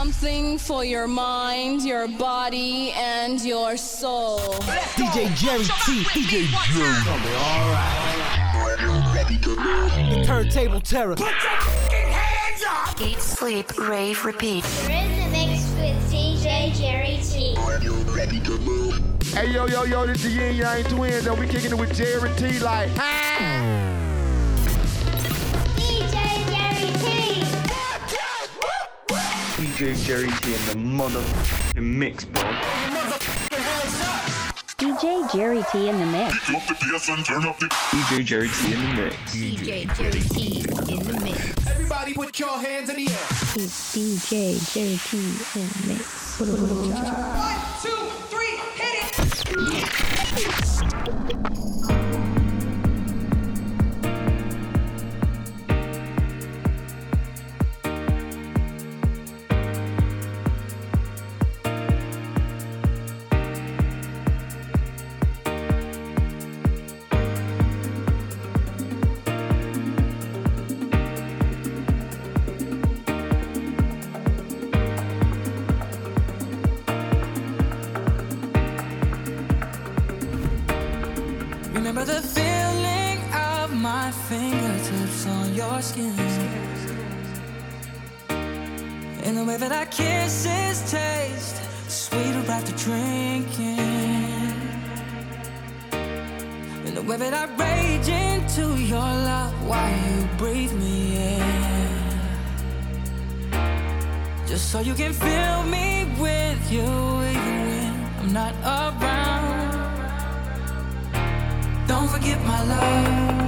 Something for your mind, your body, and your soul. DJ Jerry T. DJ Jerry. The turntable terror. Put your fucking hands up! Eat, sleep, rave, repeat. Rhythmix with DJ Jerry T. Are you ready to move? Hey yo yo yo, this is the Yin Yang Twins, and we kicking it with Jerry T. Like, DJ DJ Jerry T in the motherfucking mix, bro. DJ Jerry T in the mix. DJ Jerry T in the mix. DJ Jerry T in the mix. Everybody put your hands in the air. It's DJ Jerry T in the mix. One, two, three, hit it! Our kisses taste sweeter after drinking. And the way that I rage into your love while you breathe me in. Just so you can fill me with you even when I'm not around. Don't forget my love.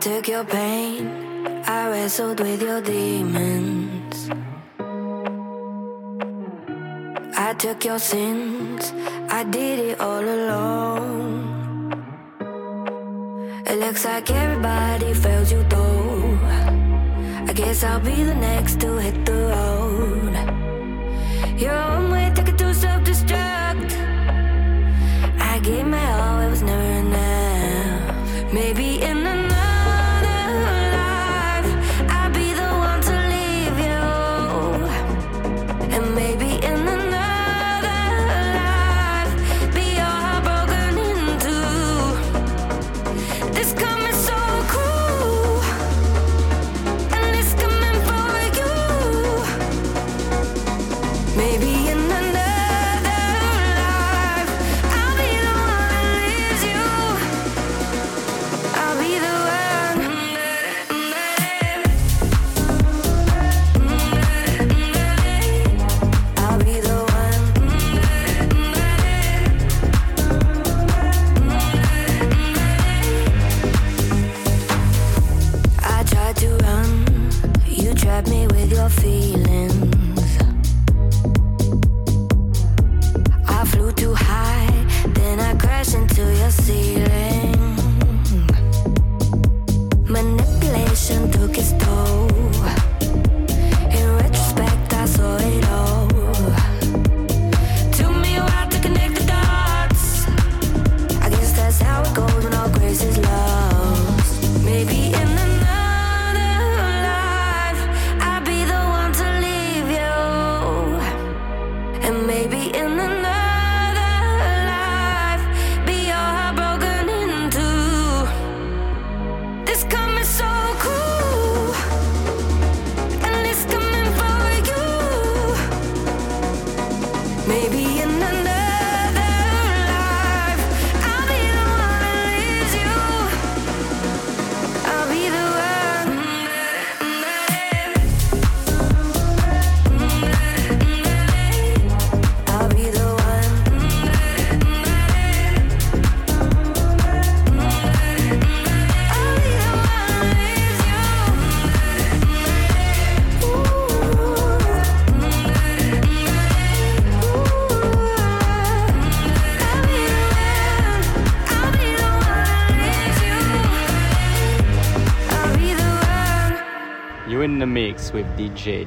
took your pain, I wrestled with your demons. I took your sins, I did it all alone. It looks like everybody fails you though. I guess I'll be the next to hit the road. Your own way, take it to self destruct. I gave my all, it was never enough. Maybe in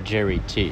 Jerry T.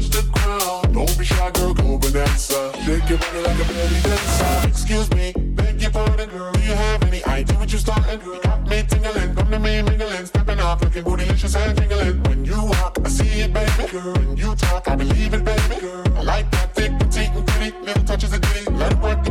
Don't be shy, girl, go bonanza. Shake your body like a belly dancer. Excuse me, beg your pardon, girl. Do you have any idea what you're starting, girl? Got me tingling, come to me mingling, stepping off, looking bootylicious and tingling. When you walk, I see it, baby. Girl, when you talk, I believe it, baby. Girl, I like that thick, petite, and pretty. Little touches of ditty, let it work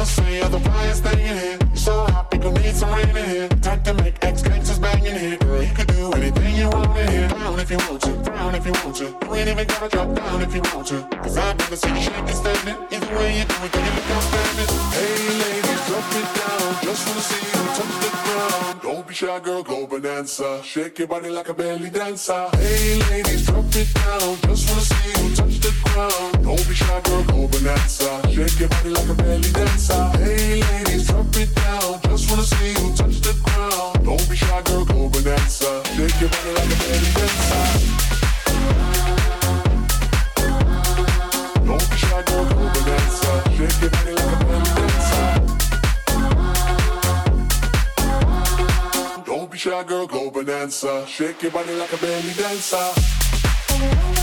Must say, you're the brightest thing in here. You're so hot, people need some rain in here. Time to make ex Down if you want to, down if you want to. You ain't even gotta drop down if you want to. Cause I've never seen you shake and standing. Either way you do it, girl, you look outstanding. Hey, ladies, drop it down. Just wanna see you touch the ground. Don't be shy, girl, go bonanza. Shake your body like a belly dancer. Hey, ladies, drop it down. Just wanna see you touch the ground. Don't be shy, girl, go bonanza. Shake your body like a belly dancer. Hey, ladies, drop it down. Just wanna see you touch the ground. Don't be shy, girl, go bonanza. Shake your body like a belly dancer. Don't be shy, girl, go. Shake your body like a belly dancer. Don't be shy, girl, go. Shake your body like a belly dancer.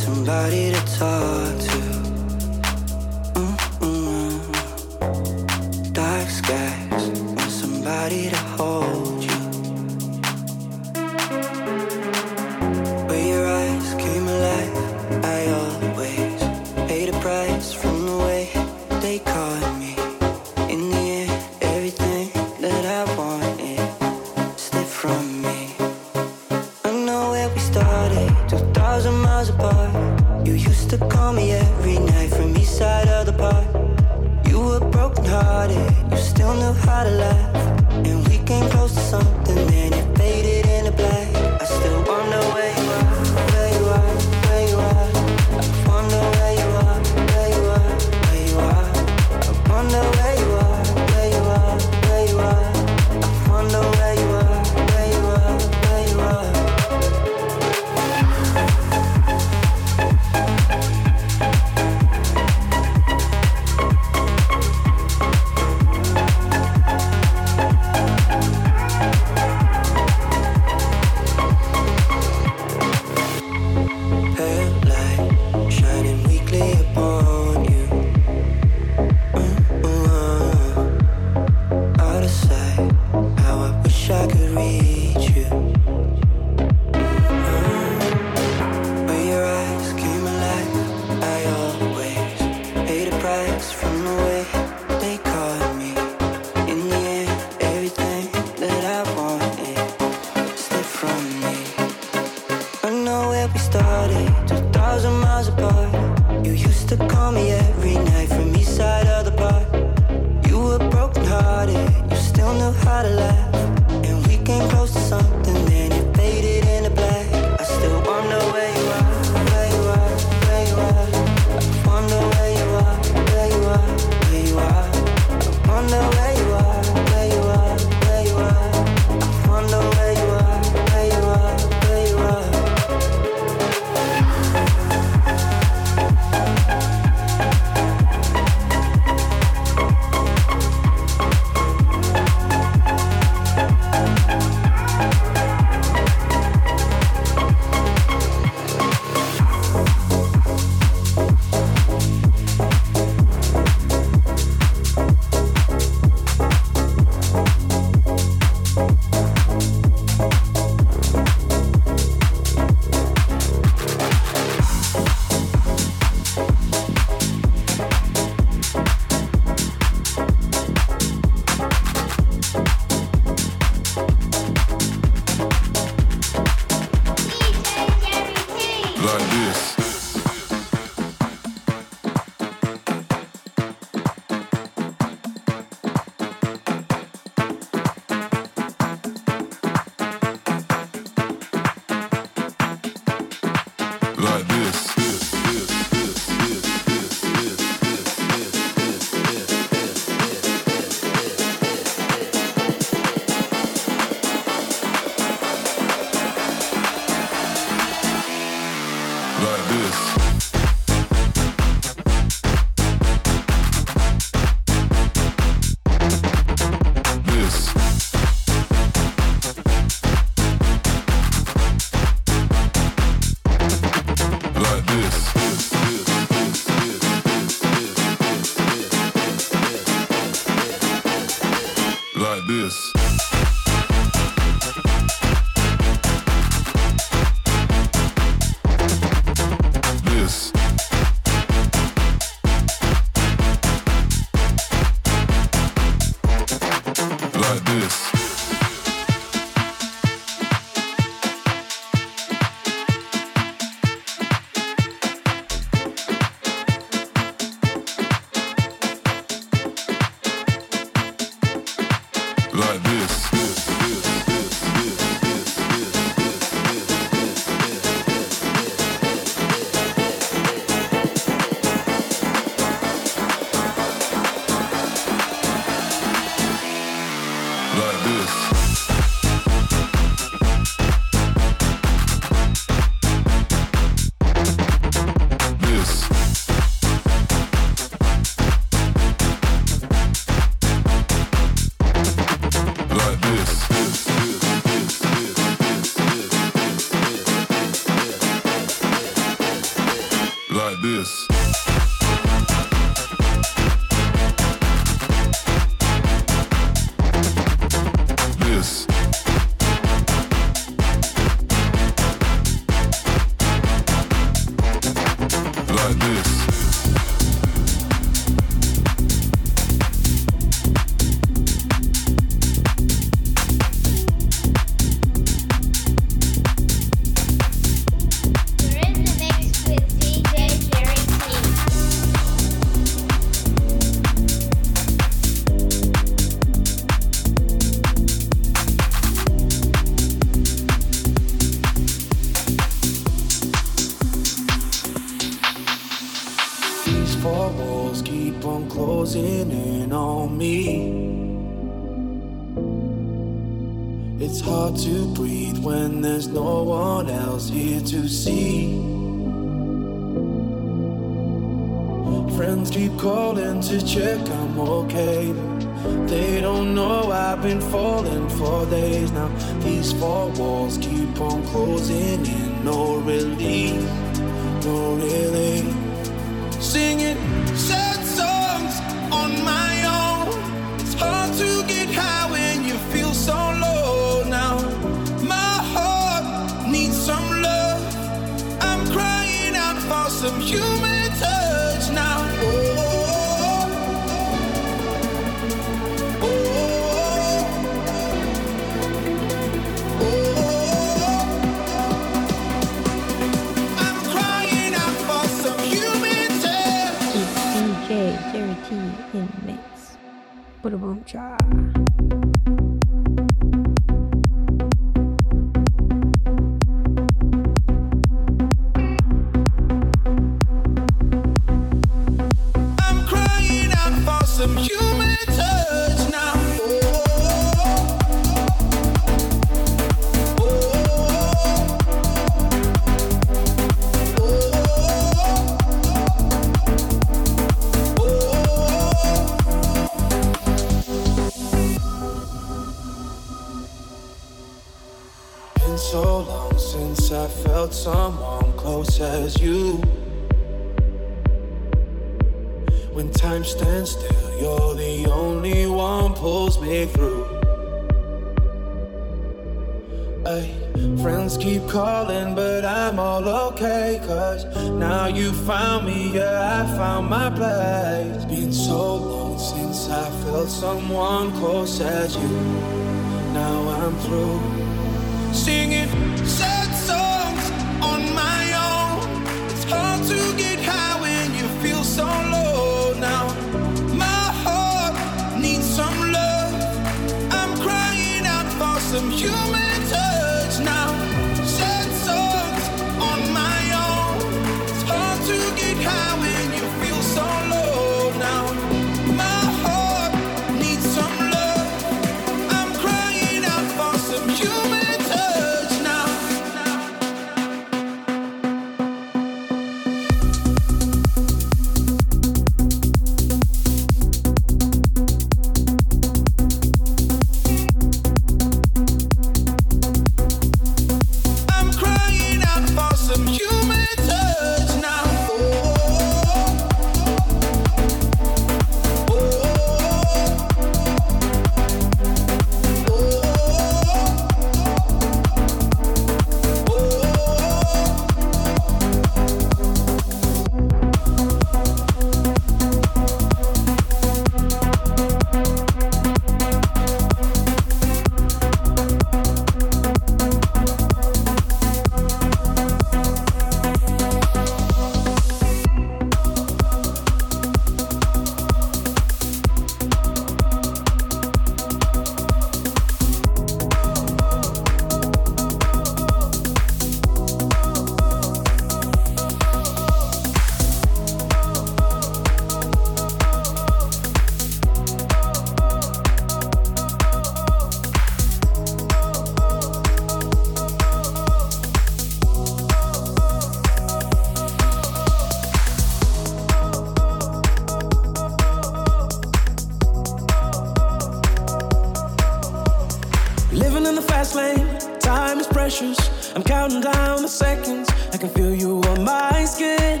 Living in the fast lane, time is precious. I'm counting down the seconds. I can feel you on my skin.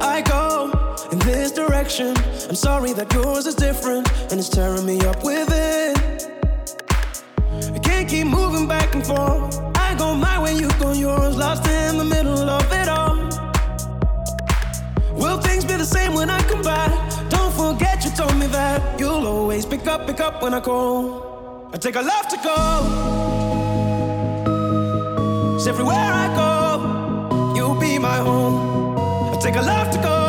I go in this direction. I'm sorry that yours is different, and it's tearing me up within. I can't keep moving back and forth. I go my way, you go yours. Lost in the middle of it all. Will things be the same when I come back? Don't forget you told me that you'll always pick up, pick up when I call. I take a love to go. It's everywhere I go. You'll be my home. I take a love to go.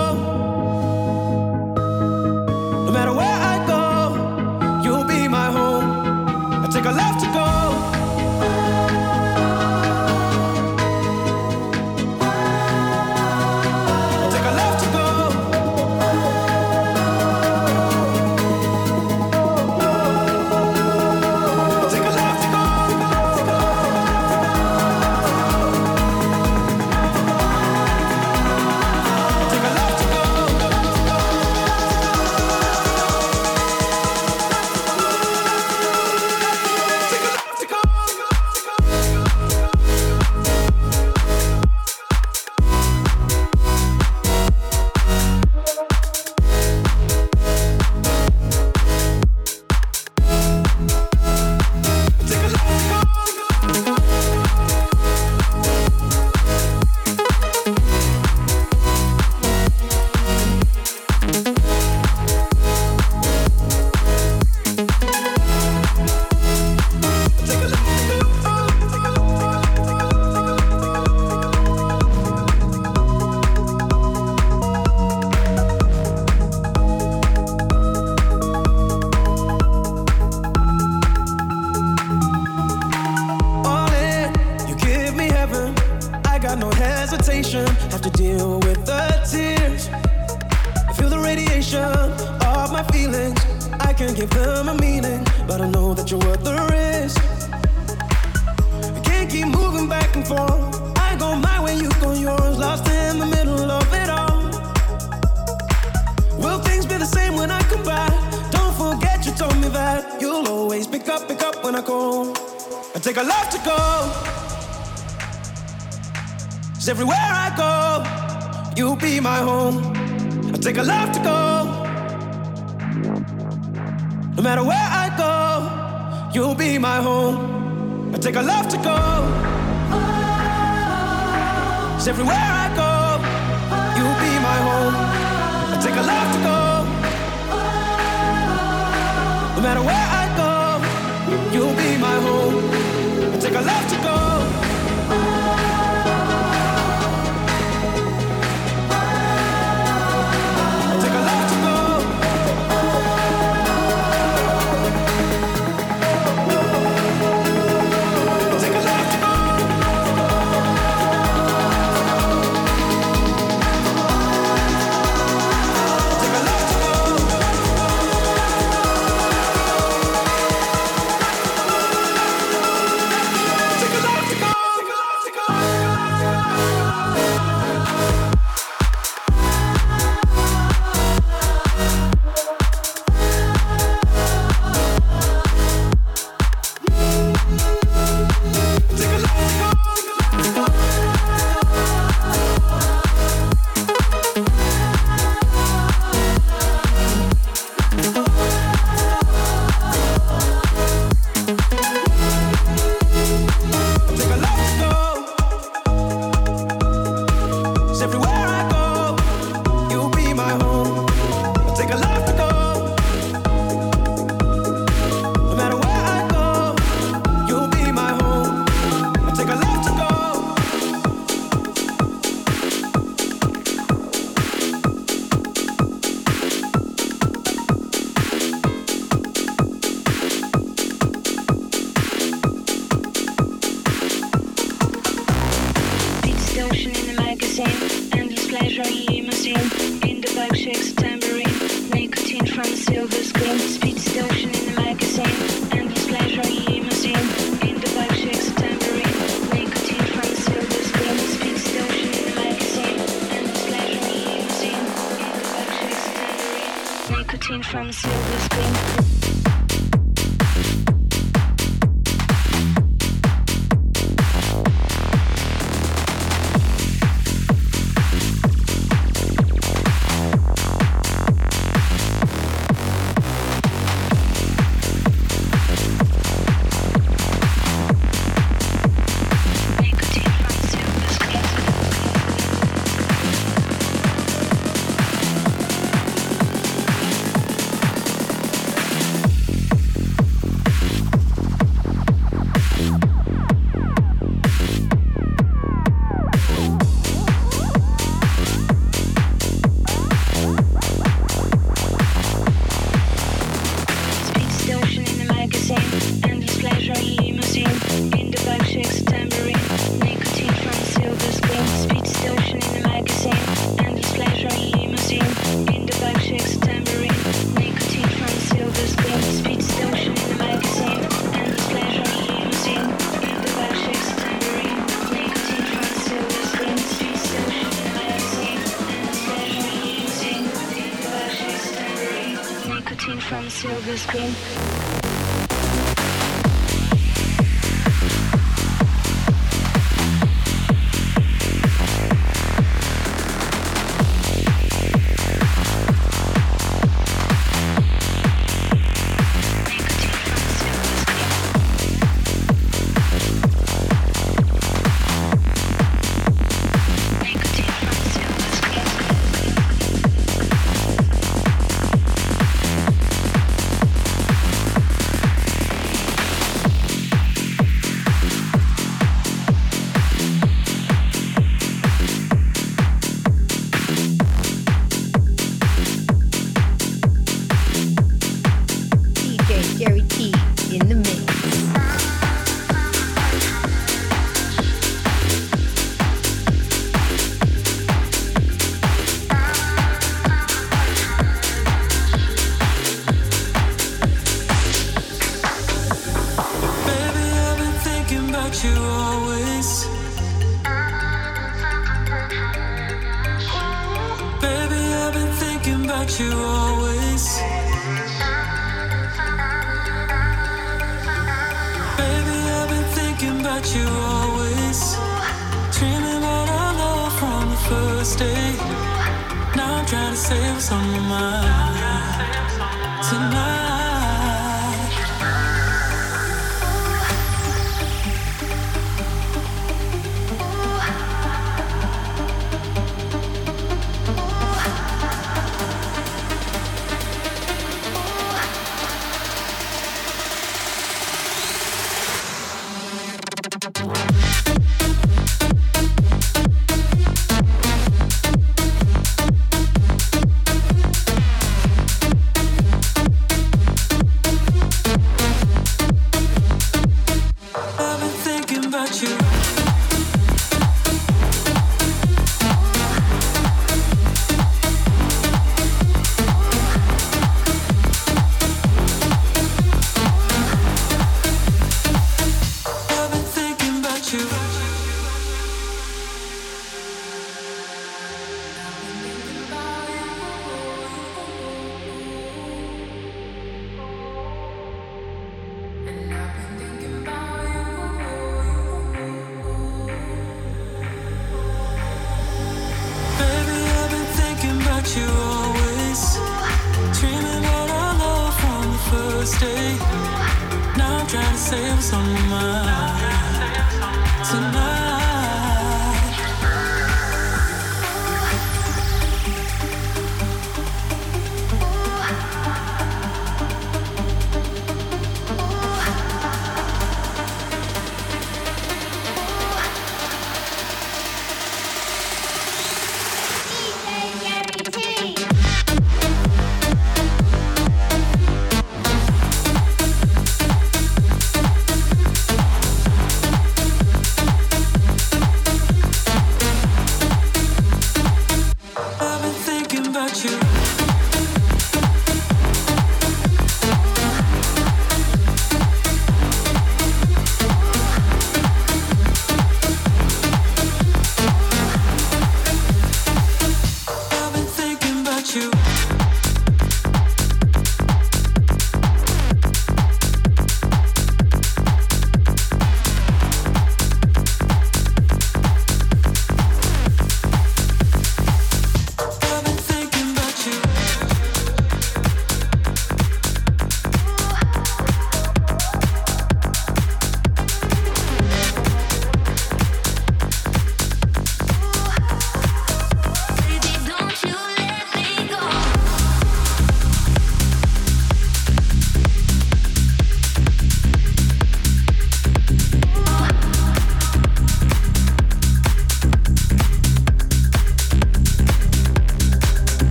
feel this.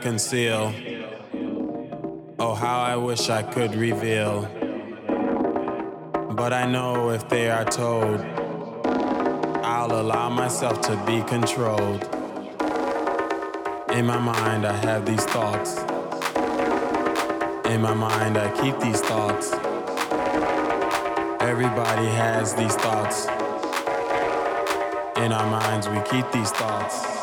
Conceal. Oh, how I wish I could reveal. But I know if they are told, I'll allow myself to be controlled. In my mind, I have these thoughts. In my mind, I keep these thoughts. Everybody has these thoughts. In our minds, we keep these thoughts.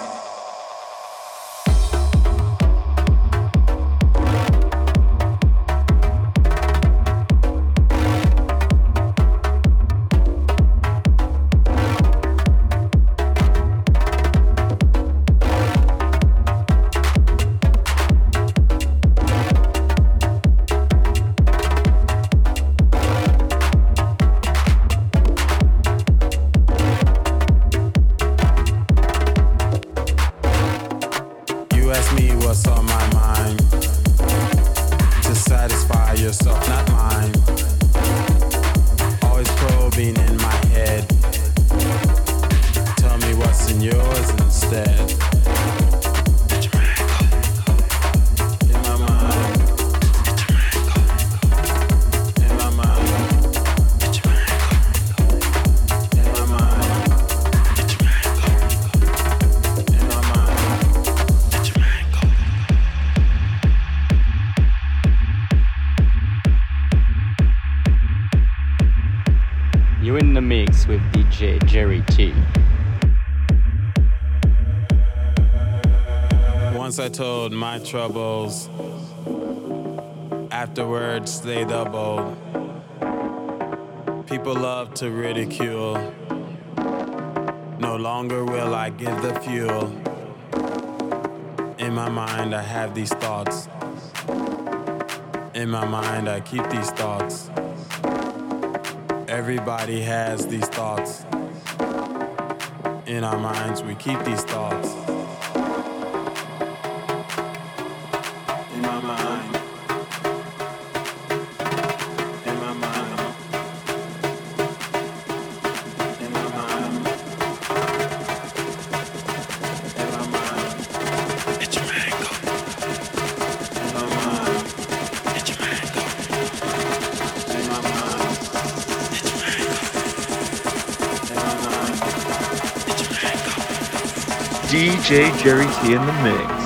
I told my troubles, afterwards they doubled. People love to ridicule. No longer will I give the fuel. In my mind, I have these thoughts. In my mind, I keep these thoughts. Everybody has these thoughts. In our minds, we keep these thoughts. Jerry T in the mix.